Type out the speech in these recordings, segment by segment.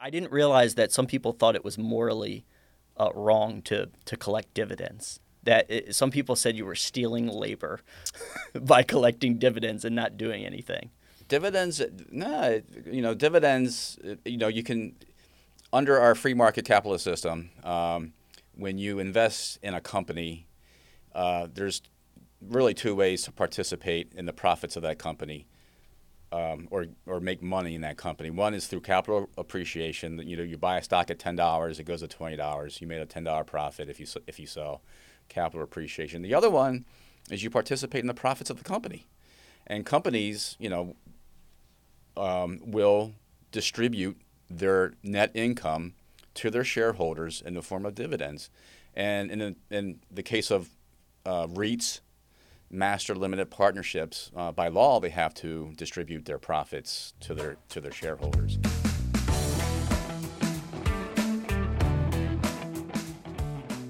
I didn't realize that some people thought it was morally uh, wrong to to collect dividends. That it, some people said you were stealing labor by collecting dividends and not doing anything. Dividends, no, you know, dividends. You know, you can under our free market capitalist system. Um, when you invest in a company, uh, there's really two ways to participate in the profits of that company um, or, or make money in that company. One is through capital appreciation. You know, you buy a stock at ten dollars, it goes to twenty dollars. You made a ten dollar profit if you if you sell capital appreciation. The other one is you participate in the profits of the company, and companies, you know, um, will distribute their net income to their shareholders in the form of dividends. And in the, in the case of uh, REITs, master limited partnerships, uh, by law, they have to distribute their profits to their to their shareholders.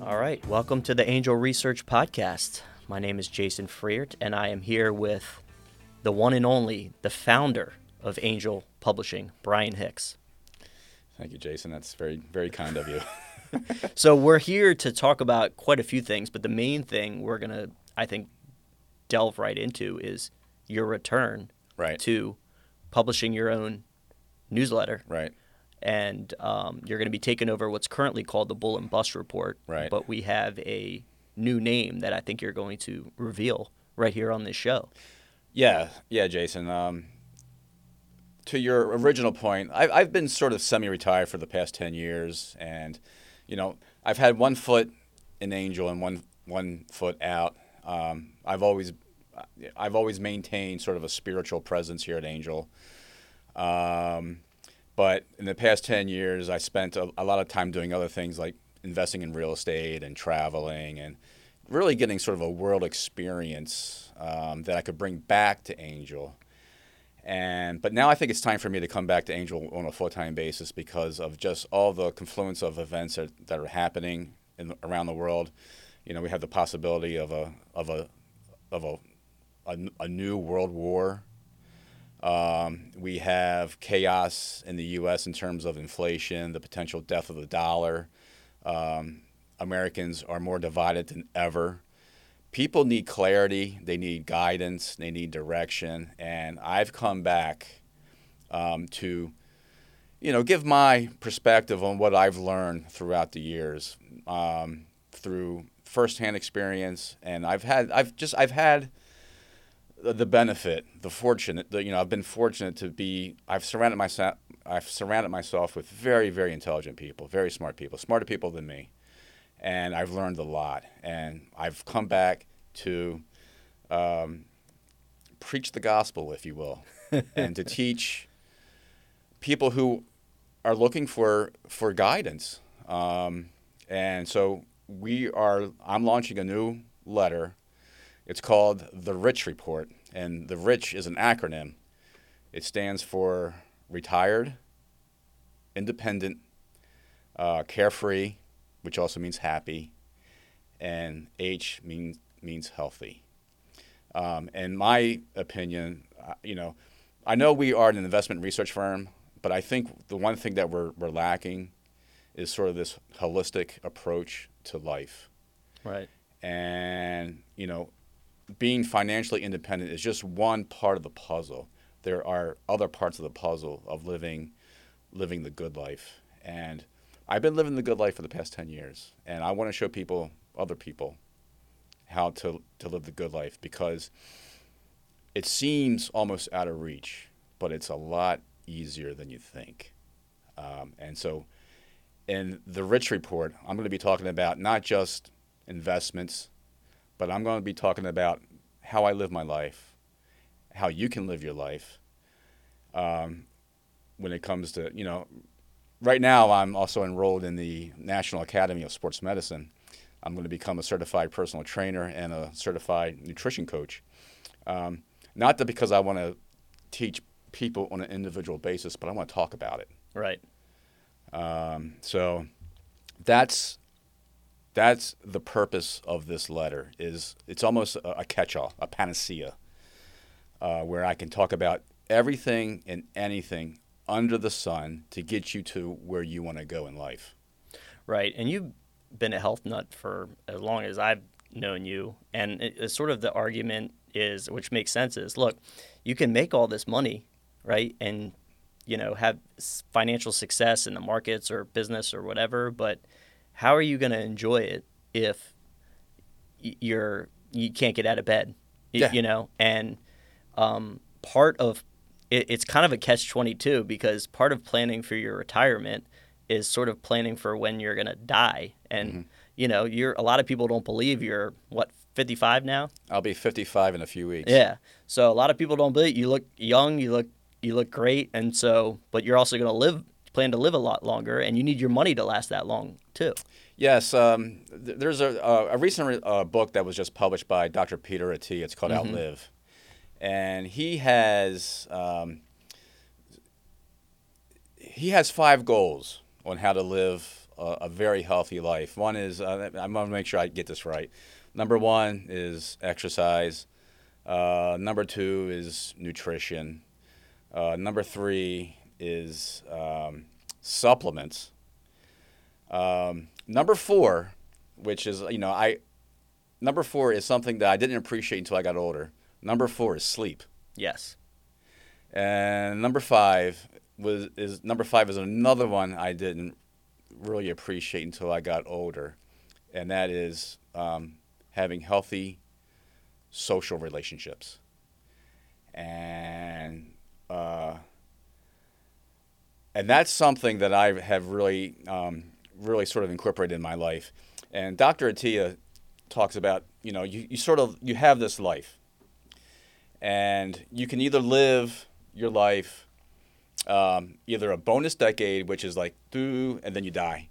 All right, welcome to the Angel Research Podcast. My name is Jason Freiert, and I am here with the one and only, the founder of Angel Publishing, Brian Hicks. Thank you, Jason. That's very very kind of you. so we're here to talk about quite a few things, but the main thing we're gonna, I think, delve right into is your return right. to publishing your own newsletter. Right. And um, you're going to be taking over what's currently called the Bull and Bust Report. Right. But we have a new name that I think you're going to reveal right here on this show. Yeah, yeah, Jason. Um, to your original point, I, I've been sort of semi-retired for the past ten years, and you know, I've had one foot in Angel and one one foot out. Um, I've always I've always maintained sort of a spiritual presence here at Angel. Um, but in the past 10 years, I spent a, a, lot of time doing other things like investing in real estate and traveling and really getting sort of a world experience um, that I could bring back to Angel. And but now I think it's time for me to come back to Angel on a full time basis because of just all the confluence of events that, that are happening in, around the world. You know, we have the possibility of a of a of a a, a new world war. Um, we have chaos in the U.S. in terms of inflation, the potential death of the dollar. Um, Americans are more divided than ever people need clarity, they need guidance, they need direction, and I've come back um, to, you know, give my perspective on what I've learned throughout the years um, through firsthand experience, and I've had, I've just, I've had the benefit, the fortunate, the, you know, I've been fortunate to be, I've surrounded myself, I've surrounded myself with very, very intelligent people, very smart people, smarter people than me and I've learned a lot. And I've come back to um, preach the gospel, if you will, and to teach people who are looking for for guidance. Um, and so we are. I'm launching a new letter. It's called the Rich Report, and the Rich is an acronym. It stands for retired, independent, uh, carefree, which also means happy, and H means means healthy. Um, my opinion, uh, you know, I know we are an investment research firm, but I think the one thing that we're we're lacking is sort of this holistic approach to life. Right. And you know, being financially independent is just one part of the puzzle. There are other parts of the puzzle of living living the good life. And I've been living the good life for the past 10 years, and I want to show people, other people, how to, to live the good life because it seems almost out of reach, but it's a lot easier than you think. Um, and so, in the Rich Report, I'm going to be talking about not just investments, but I'm going to be talking about how I live my life, how you can live your life. Um, when it comes to, you know, right now I'm also enrolled in the National Academy of Sports Medicine. I'm going to become a certified personal trainer and a certified nutrition coach. Um, not that because I want to teach people on an individual basis, but I want to talk about it. Right. Um, so that's that's the purpose of this letter. Is it's almost a, a catch-all, a panacea, uh, where I can talk about everything and anything under the sun to get you to where you want to go in life. Right. And you've been a health nut for as long as I've known you. And it, it's sort of the argument is, which makes sense, is look, you can make all this money, right? And, you know, have financial success in the markets or business or whatever. But how are you going to enjoy it if you're, you can't get out of bed, yeah. you know? And um, part of it, it's kind of a catch 22 because part of planning for your retirement is sort of planning for when you're going to die. And, mm-hmm. you know, you're a lot of people don't believe you're what 55 now? I'll be 55 in a few weeks. Yeah. So a lot of people don't believe you look young, you look you look great and so but you're also going to live plan to live a lot longer and you need your money to last that long too. Yes, um, th- there's a, a recent uh, book that was just published by Dr. Peter Attia. It's called mm-hmm. Outlive and he has um, he has five goals on how to live a, a very healthy life. One is uh, I'm going to make sure I get this right. Number one is exercise. Uh, number two is nutrition. Uh, number three is um, supplements. Um, number four, which is you know I number four is something that I didn't appreciate until I got older Number four is sleep. Yes. And number five was is number five is another one I didn't really appreciate until I got older, and that is um, having healthy social relationships. And uh, and that's something that I have really um, really sort of incorporated in my life. And Dr. Attia talks about you know you, you sort of you have this life and you can either live your life um, either a bonus decade, which is like through and then you die,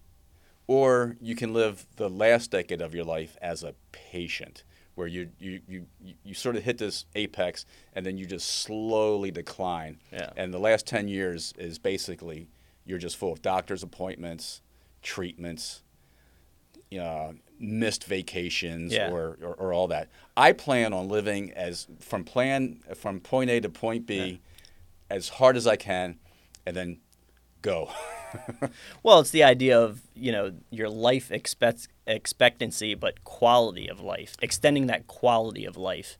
or you can live the last decade of your life as a patient, where you you you you sort of hit this apex, and then you just slowly decline. Yeah. And the last ten years is basically you're just full of doctor's appointments, treatments, uh, missed vacations yeah. or, or, or, all that. I plan on living as from plan from point A to point B yeah. as hard as I can, and then go. well, it's the idea of you know your life expect, expectancy, but quality of life, extending that quality of life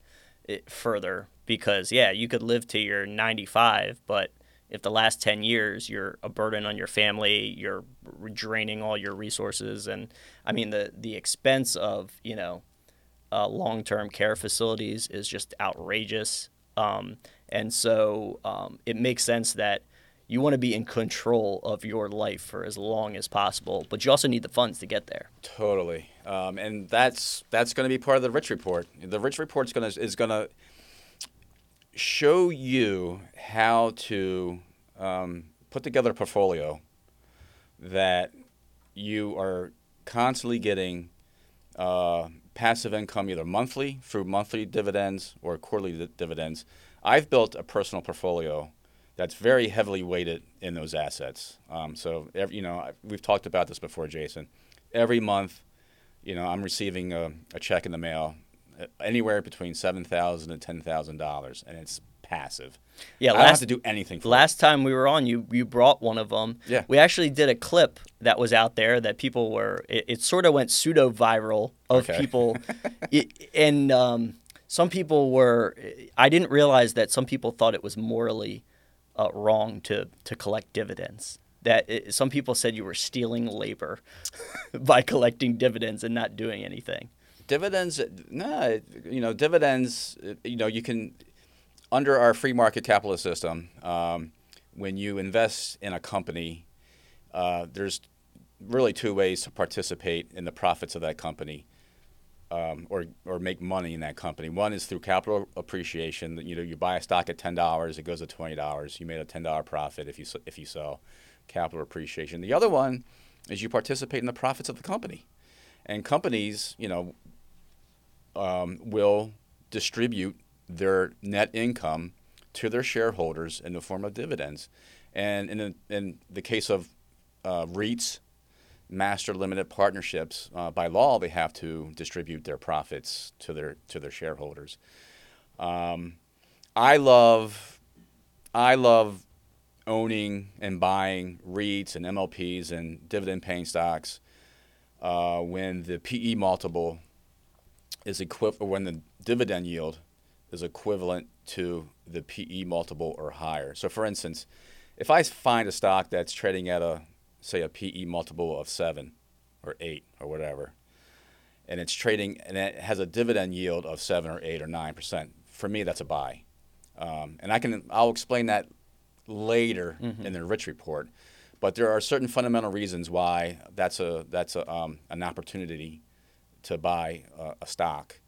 eh, further. Because yeah, you could live to your 95, but if the last 10 years you're a burden on your family you're draining all your resources and i mean the the expense of you know uh, long-term care facilities is just outrageous um, and so um, it makes sense that you want to be in control of your life for as long as possible but you also need the funds to get there. Totally. Um, and that's that's going to be part of the rich report. The rich report is going to is going to show you how to um, put together a portfolio that you are constantly getting uh, passive income either monthly through monthly dividends or quarterly di- dividends. I've built a personal portfolio that's very heavily weighted in those assets. Um, so, every, you know, we've talked about this before, Jason. Every month, you know, I'm receiving a, a check in the mail uh, anywhere between seven thousand and ten thousand dollars, and it's passive. Yeah, I last, don't have to do anything. last it. time we were on, you you brought one of them. Yeah, we actually did a clip that was out there that people were. It, it sort of went pseudo viral of okay. people, it, and um, some people were. I didn't realize that some people thought it was morally uh, wrong to to collect dividends. That it, some people said you were stealing labor by collecting dividends and not doing anything dividends no you know dividends you know you can under our free market capitalist system, um, when you invest in a company, uh, there's really two ways to participate in the profits of that company. Um, or, or make money in that company. One is through capital appreciation. You know, you buy a stock at ten dollars, it goes to twenty dollars. You made a ten dollar profit if you if you sell. Capital appreciation. The other one is you participate in the profits of the company, and companies, you know, um, will distribute their net income to their shareholders in the form of dividends. And in the, in the case of uh, REITs, master limited partnerships, uh, by law, they have to distribute their profits to their to their shareholders. Um, I love, I love owning and buying REITs and MLPs and dividend paying stocks uh, when the PE multiple is equivalent, when the dividend yield is equivalent to the PE multiple or higher. So, for instance, if I find a stock that's trading at a, say, a PE multiple of seven or eight or whatever, and it's trading and it has a dividend yield of seven or eight or nine percent, for me that's a buy. Um, and I can I'll explain that later mm-hmm. in the Rich report. But there are certain fundamental reasons why that's a that's a, um, an opportunity to buy a, a stock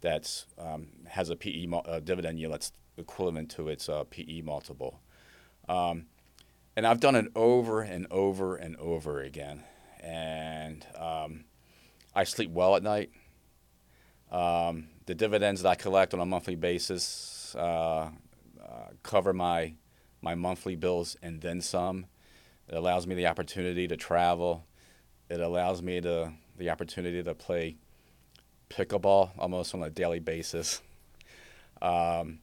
that's um, has a PE dividend yield that's equivalent to its uh, PE multiple. Um, and I've done it over and over and over again, and um, I sleep well at night. Um, the dividends that I collect on a monthly basis uh, uh, cover my my monthly bills and then some. It allows me the opportunity to travel. It allows me to the opportunity to play pickleball almost on a daily basis. Um,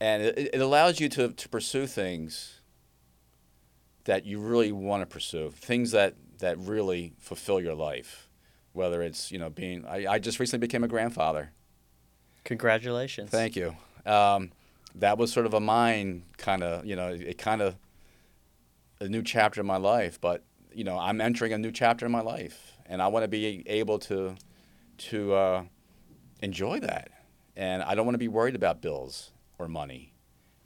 and it, it allows you to, to pursue things that you really want to pursue, things that, that really fulfill your life. Whether it's, you know, being, I, I just recently became a grandfather. Congratulations. Thank you. Um, that was sort of a mind kind of, you know, it kind of a new chapter in my life. But you know, I'm entering a new chapter in my life, and I want to be able to to uh, enjoy that. And I don't want to be worried about bills or money.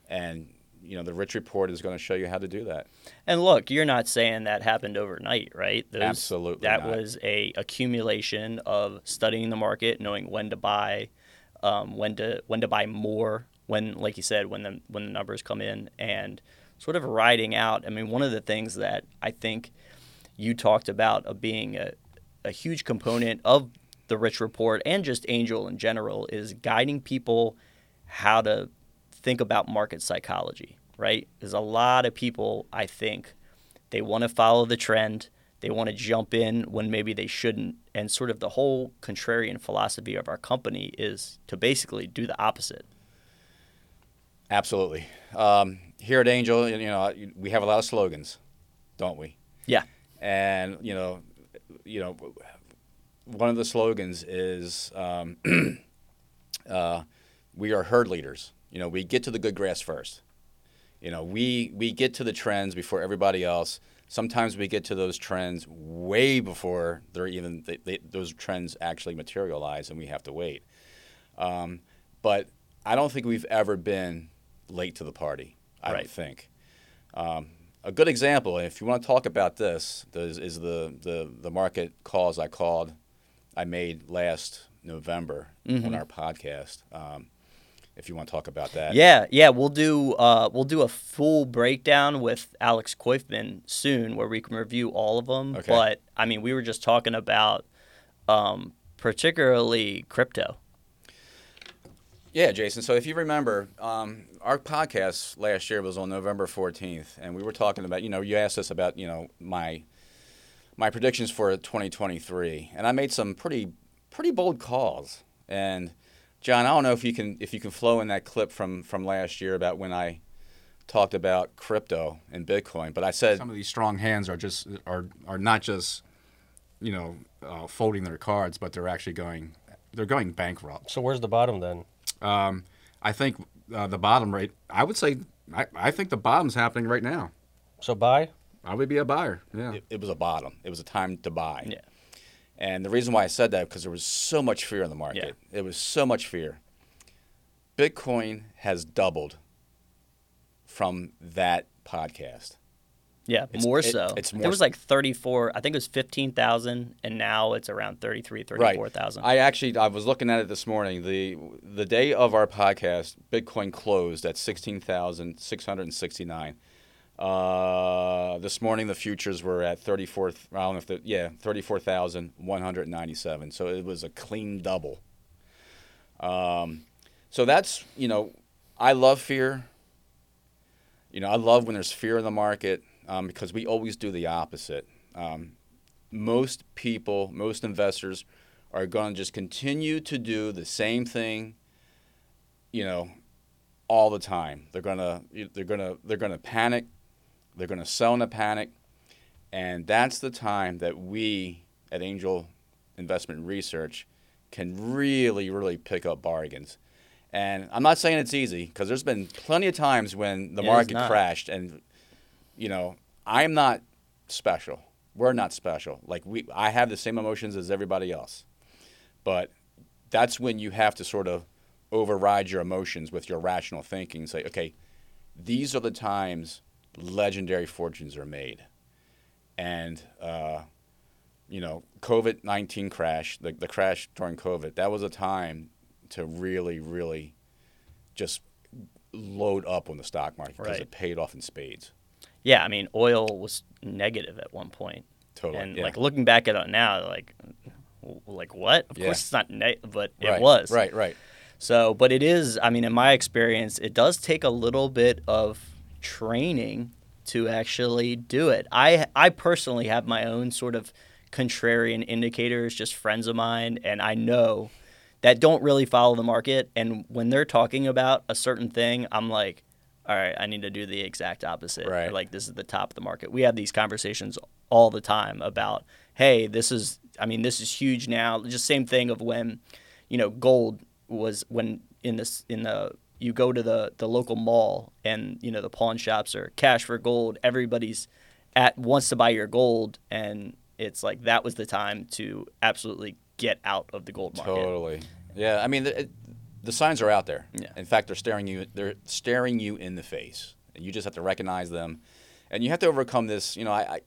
And you know, the Rich Report is going to show you how to do that. And look, you're not saying that happened overnight, right? Those, Absolutely. That not. was a accumulation of studying the market, knowing when to buy, um, when to when to buy more, when, like you said, when the when the numbers come in, and sort of riding out. I mean, one of the things that I think you talked about of being a, a huge component of the Rich Report and just Angel in general is guiding people how to think about market psychology, right? There's a lot of people, I think, they want to follow the trend. They want to jump in when maybe they shouldn't. And sort of the whole contrarian philosophy of our company is to basically do the opposite. Absolutely. Um, here at Angel, you know, we have a lot of slogans, don't we? Yeah. And you know, you know, one of the slogans is um, uh, "We are herd leaders." You know, we get to the good grass first. You know, we we get to the trends before everybody else. Sometimes we get to those trends way before they're even they, they, those trends actually materialize, and we have to wait. Um, but I don't think we've ever been late to the party. I right. don't think. Um, a good example, if you want to talk about this, is, is the, the, the market calls I called, I made last November mm-hmm. on our podcast. Um, if you want to talk about that. Yeah, yeah, we'll do uh, we'll do a full breakdown with Alex Koyfman soon, where we can review all of them. Okay. But I mean, we were just talking about um, particularly crypto. Yeah, Jason. So if you remember, um, our podcast last year was on November 14th, and we were talking about, you know, you asked us about, you know, my my predictions for 2023, and I made some pretty pretty bold calls. And John, I don't know if you can if you can flow in that clip from from last year about when I talked about crypto and Bitcoin, but I said some of these strong hands are just are are not just you know uh, folding their cards, but they're actually going they're going bankrupt. So where's the bottom then? Um, I think uh, the bottom rate. I would say I, I think the bottom's happening right now. So buy. I would be a buyer. Yeah. It, it was a bottom. It was a time to buy. Yeah. And the reason why I said that because there was so much fear in the market. Yeah. It was so much fear. Bitcoin has doubled from that podcast. Yeah, it's, more so. it's more. It was like 34. I think it was 15,000, and now it's around 33, 34,000. Right. I actually I was looking at it this morning. the The day of our podcast, Bitcoin closed at 16,669. Uh, this morning, the futures were at 34. I don't know if the, yeah, 34,197. So it was a clean double. Um, so that's you know, I love fear. You know, I love when there's fear in the market um, because we always do the opposite. Um, most people, most investors are going to just continue to do the same thing, you know, all the time. They're gonna they're gonna they're gonna panic. They're going to sell in a panic. And that's the time that we at Angel Investment Research can really, really pick up bargains. And I'm not saying it's easy because there's been plenty of times when the It market crashed, and you know I'm not special. We're not special. Like we, I have the same emotions as everybody else, but that's when you have to sort of override your emotions with your rational thinking. and Say, okay, these are the times legendary fortunes are made, and uh, you know, COVID nineteen crash, the, the crash during COVID, that was a time to really, really just load up on the stock market because Right. it paid off in spades. Yeah, I mean, oil was negative at one point, Totally. and yeah. like looking back at it now, like, like what? Of Yeah. course, it's not negative, but right, it was. Right, right. So, but it is. I mean, in my experience, it does take a little bit of training to actually do it. I I personally have my own sort of contrarian indicators, just friends of mine, and I know that don't really follow the market. And when they're talking about a certain thing, I'm like, all right, I need to do the exact opposite. Right. Like this is the top of the market. We have these conversations all the time about, hey, this is. I mean, this is huge now. Just same thing of when, you know, gold was when in this in the you go to the the local mall and you know the pawn shops are cash for gold. Everybody's at wants to buy your gold, and it's like that was the time to absolutely get out of the gold market. Totally. Yeah, I mean, the, it, the signs are out there. Yeah. In fact, they're staring you. They're staring you in the face, and you just have to recognize them, and you have to overcome this. You know, I, I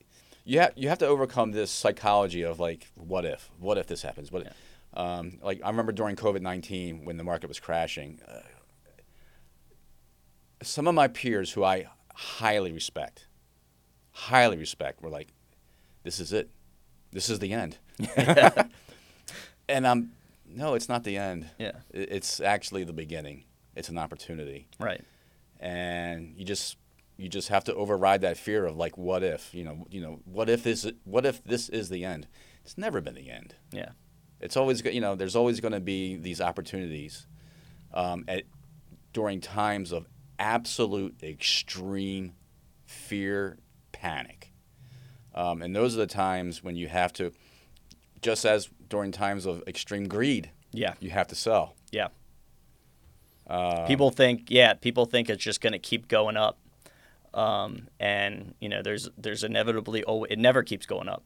you have you have to overcome this psychology of like, what if? What if this happens? What? Um, like I remember during COVID nineteen when the market was crashing, uh, some of my peers who I highly respect, highly respect, were like, "This is it. This is the end." and I'm, no, it's not the end. Yeah. It's actually the beginning. It's an opportunity, Right. and you just you just have to override that fear of like, what if? You know, you know, what if this? What if this is the end? It's never been the end. Yeah. It's always you know, there's always going to be these opportunities, um, at during times of absolute extreme fear, panic, um, and those are the times when you have to, just as during times of extreme greed, Yeah. you have to sell. Yeah. Uh, people think yeah people think it's just going to keep going up um, and you know there's there's inevitably oh it never keeps going up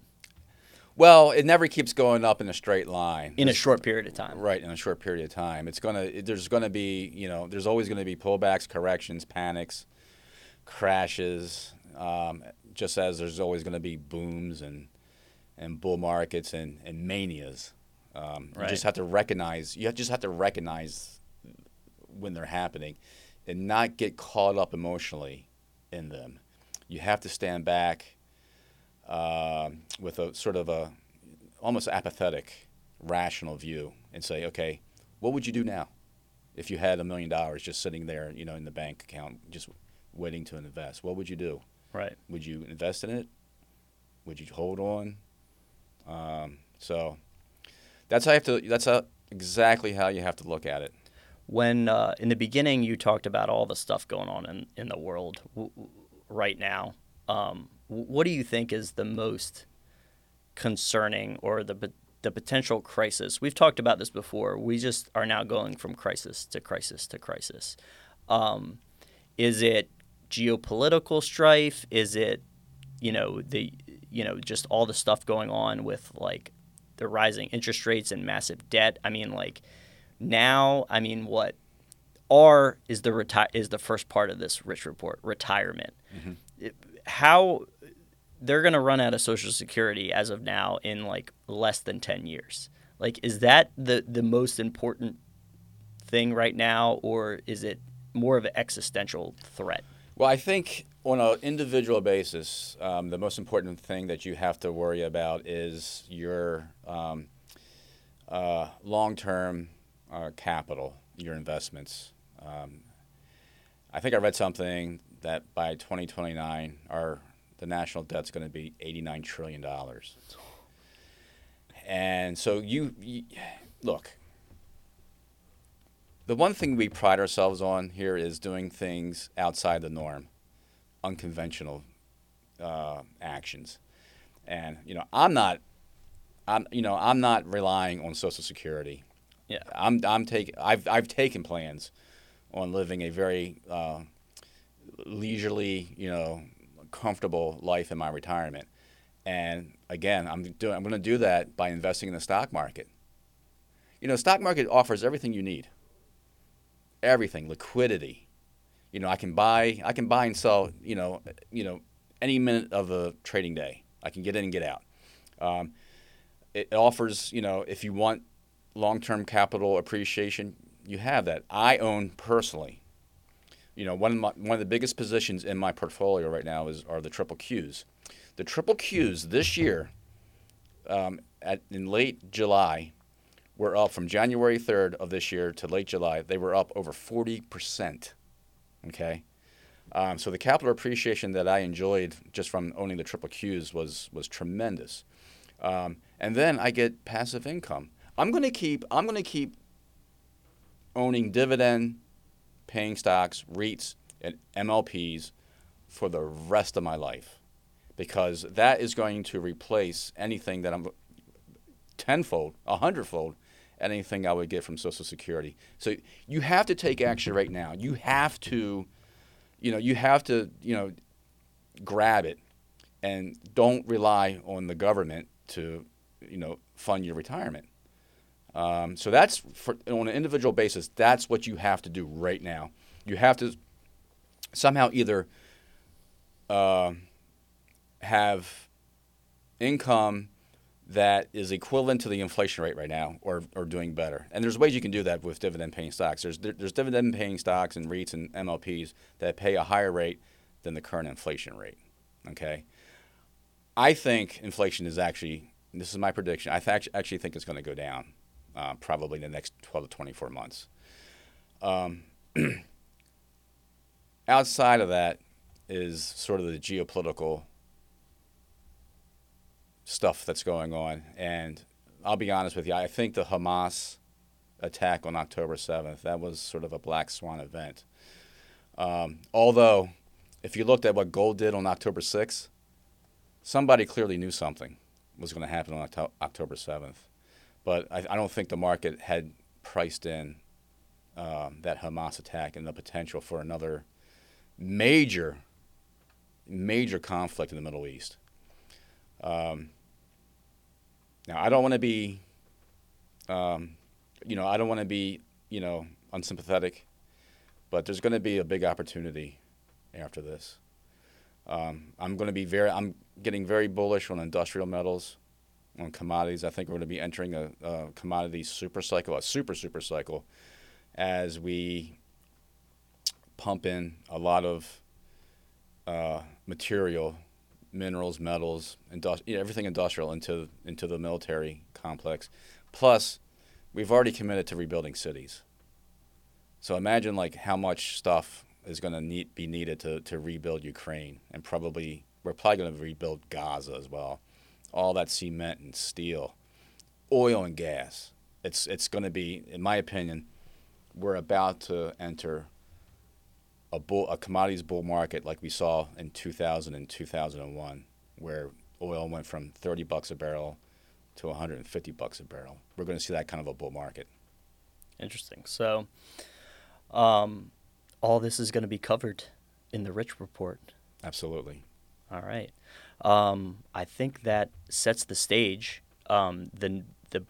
Well, it never keeps going up in a straight line. in a short period of time Right, in a short period of time. It's gonna. There's gonna be, you know, there's always gonna be pullbacks, corrections, panics, crashes. Um, just as there's always gonna be booms and and bull markets and, and manias. Um, You just have to recognize. You just have to recognize when they're happening, and not get caught up emotionally in them. You have to stand back um with a sort of a almost apathetic, rational view and say, okay, what would you do now if you had a million dollars just sitting there, you know, in the bank account, just waiting to invest? What would you do? right Would you invest in it? Would you hold on? Um, so that's how you have to. That's how, exactly how you have to look at it. when uh, in the beginning you talked about all the stuff going on in, in the world w- w- right now um, what do you think is the most concerning or the the potential crisis? We've talked about this before. We just are now going from crisis to crisis to crisis. Um, is it geopolitical strife? Is it you know the you know just all the stuff going on with like the rising interest rates and massive debt? I mean like now i mean what r is the reti- is the first part of this rich report retirement. It- how they're going to run out of social security as of now in like less than 10 years like is that the the most important thing right now or is it more of an existential threat Well, I think on an individual basis, um, the most important thing that you have to worry about is your um, uh, long-term uh, capital, your investments. Um, I think I read something that by 2029, our the national debt's going to be 89 trillion dollars. And so you, you look. The one thing we pride ourselves on here is doing things outside the norm, unconventional uh, actions. And you know, I'm not, I'm you know, I'm not relying on Social Security. Yeah. I'm I'm taking I've I've taken plans on living a very uh, leisurely, you know, comfortable life in my retirement. And again, I'm doing I'm going to do that by investing in the stock market. You know, stock market offers everything you need. Everything, liquidity. You know, I can buy I can buy and sell, you know, you know, any minute of the trading day. I can get in and get out. Um, it offers, you know, if you want long-term capital appreciation, you have that. I own personally. You know, one of my, one of the biggest positions in my portfolio right now is are the triple Qs. The triple Qs this year, um, at in late July, were up from January 3rd of this year to late July. They were up over 40 percent. Okay, um, so the capital appreciation that I enjoyed just from owning the triple Qs was was tremendous. Um, and then I get passive income. I'm going to keep I'm going to keep owning dividend paying stocks, REITs, and MLPs for the rest of my life because that is going to replace anything that I'm tenfold, a hundredfold anything I would get from Social Security. So you have to take action right now. You have to, you know, you have to, you know, grab it and don't rely on the government to, you know, fund your retirement. Um, so that's for, on an individual basis. That's what you have to do right now. You have to somehow either uh, have income that is equivalent to the inflation rate right now, or, or doing better. And there's ways you can do that with dividend-paying stocks. There's there's dividend-paying stocks and REITs and MLPs that pay a higher rate than the current inflation rate. Okay. I think inflation is actually. This is my prediction. I th- actually think it's going to go down uh, probably in the next 12 to 24 months. Um, outside of that is sort of the geopolitical stuff that's going on. And I'll be honest with you, I think the Hamas attack on October 7th, that was sort of a black swan event. Um, although, if you looked at what gold did on October 6th, somebody clearly knew something was going to happen on October 7th but I, I don't think the market had priced in um, that Hamas attack and the potential for another major, major conflict in the Middle East. Um, now, I don't want to be, um, you know, I don't want to be, you know, unsympathetic, but there's going to be a big opportunity after this. Um, I'm going to be very, I'm getting very bullish on industrial metals on commodities. I think we're going to be entering a, a commodity super cycle, a super super cycle, as we pump in a lot of uh, material, minerals, metals, industri- everything industrial into into the military complex. Plus, we've already committed to rebuilding cities. So imagine like how much stuff is going to need, be needed to, to rebuild Ukraine, and probably we're probably going to rebuild Gaza as well all that cement and steel, oil and gas. It's it's going to be, in my opinion, we're about to enter a bull, a commodities bull market like we saw in 2000 and 2001, where oil went from 30 bucks a barrel to 150 bucks a barrel. We're going to see that kind of a bull market. Interesting. So, um, all this is going to be covered in the Rich Report. Absolutely. All right. Um, I think that sets the stage. Um, the the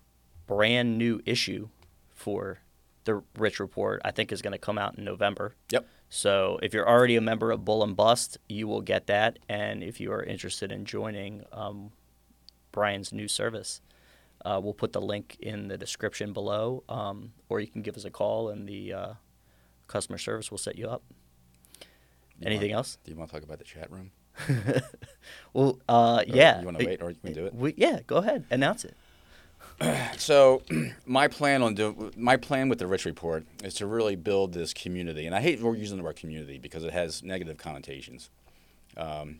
brand new issue for the Rich Report, I think, is going to come out in November. Yep. So if you're already a member of Bull and Bust, you will get that. And if you are interested in joining um, Brian's new service, uh, we'll put the link in the description below, um, or you can give us a call and the uh, customer service will set you up. Anything want, else? Do you want to talk about the chat room? well, uh, yeah. You want to wait, or you can do it? We, yeah, go ahead. Announce it. So, my plan on do, my plan with the Rich Report is to really build this community, and I hate we're using the word community because it has negative connotations. Um,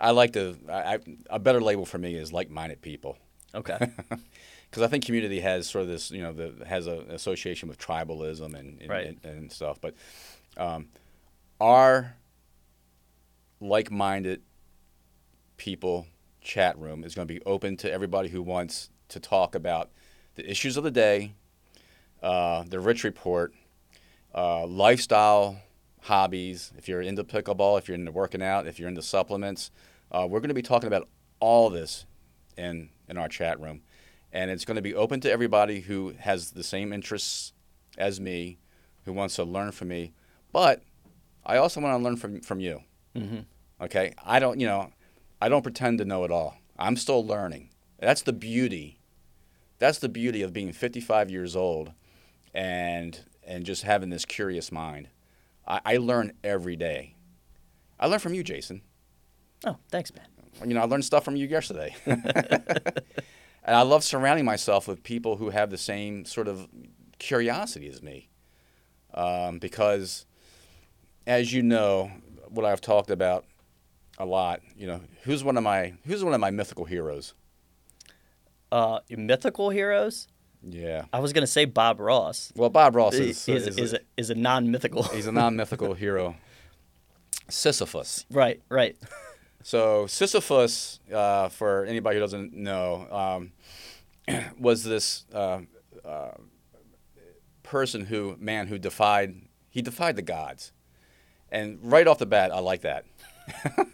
I like to. I, I, a better label for me is like-minded people. Okay. Because I think community has sort of this, you know, the, has an association with tribalism and and, Right. and, and stuff. But um, our like-minded people chat room is going to be open to everybody who wants to talk about the issues of the day, uh, the Rich Report, uh, lifestyle, hobbies. If you're into pickleball, if you're into working out, if you're into supplements, uh, we're going to be talking about all this in in our chat room, and it's going to be open to everybody who has the same interests as me, who wants to learn from me. But I also want to learn from from you. Mm-hmm. Okay, I don't, you know, I don't pretend to know it all. I'm still learning. That's the beauty. That's the beauty of being 55 years old, and and just having this curious mind. I, I learn every day. I learn from you, Jason. Oh, thanks, man. You know, I learned stuff from you yesterday. and I love surrounding myself with people who have the same sort of curiosity as me. Um, because, as you know, what I've talked about a lot, you know, who's one of my who's one of my mythical heroes? Uh, mythical heroes. Yeah. I was gonna say Bob Ross. Well, Bob Ross is is is, is, a, is a non-mythical. he's a non-mythical hero. Sisyphus. right, right. So Sisyphus, uh, for anybody who doesn't know, um, was this uh, uh, person who man who defied he defied the gods, and right off the bat, I like that.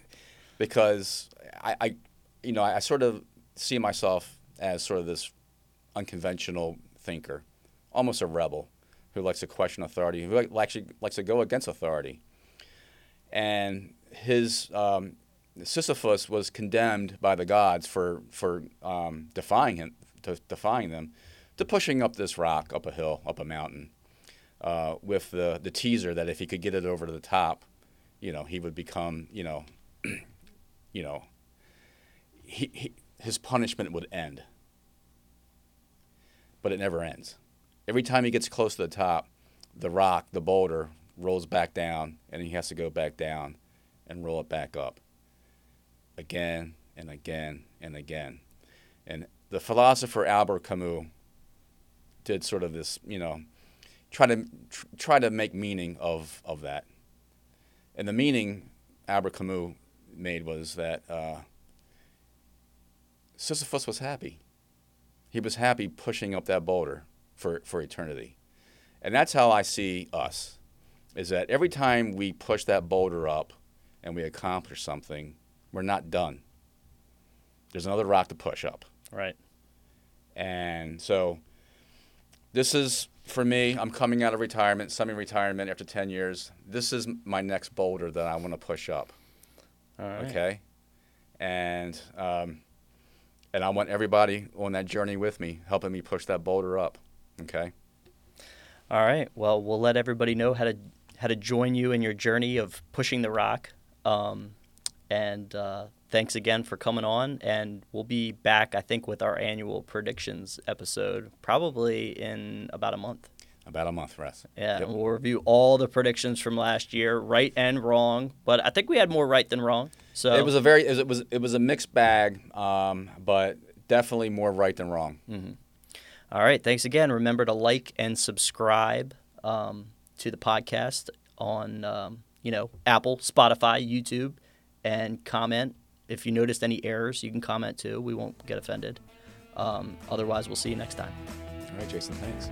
Because I, I, you know, I sort of see myself as sort of this unconventional thinker, almost a rebel who likes to question authority, who actually likes to go against authority, and his um, Sisyphus was condemned by the gods for for um, defying him, to defying them, to pushing up this rock, up a hill, up a mountain, uh, with the the teaser that if he could get it over to the top, you know, he would become, you know, you know, he, he, his punishment would end. But it never ends. Every time he gets close to the top, the rock, the boulder, rolls back down, and he has to go back down and roll it back up again and again and again. And the philosopher Albert Camus did sort of this, you know, try to tr- try to make meaning of of that. And the meaning Albert Camus made was that uh, Sisyphus was happy. He was happy pushing up that boulder for, for eternity. And that's how I see us, is that every time we push that boulder up and we accomplish something, we're not done. There's another rock to push up. Right. And so this is for me, I'm coming out of retirement, semi retirement after 10 years. This is my next boulder that I want to push up. All right. Okay. And, um, and I want everybody on that journey with me, helping me push that boulder up. Okay. All right. Well, we'll let everybody know how to how to join you in your journey of pushing the rock. Um, and uh, thanks again for coming on. And we'll be back, I think, with our annual predictions episode probably in about a month. About a month, Russ. Yeah, Yep. and we'll review all the predictions from last year, right and wrong. But I think we had more right than wrong. So It was a very, it was, it was a mixed bag, um, but definitely more right than wrong. All right. Thanks again. Remember to like and subscribe um, to the podcast on, um, you know, Apple, Spotify, YouTube, and comment. If you noticed any errors, you can comment too. We won't get offended. Um, otherwise, we'll see you next time. All right, Jason, thanks.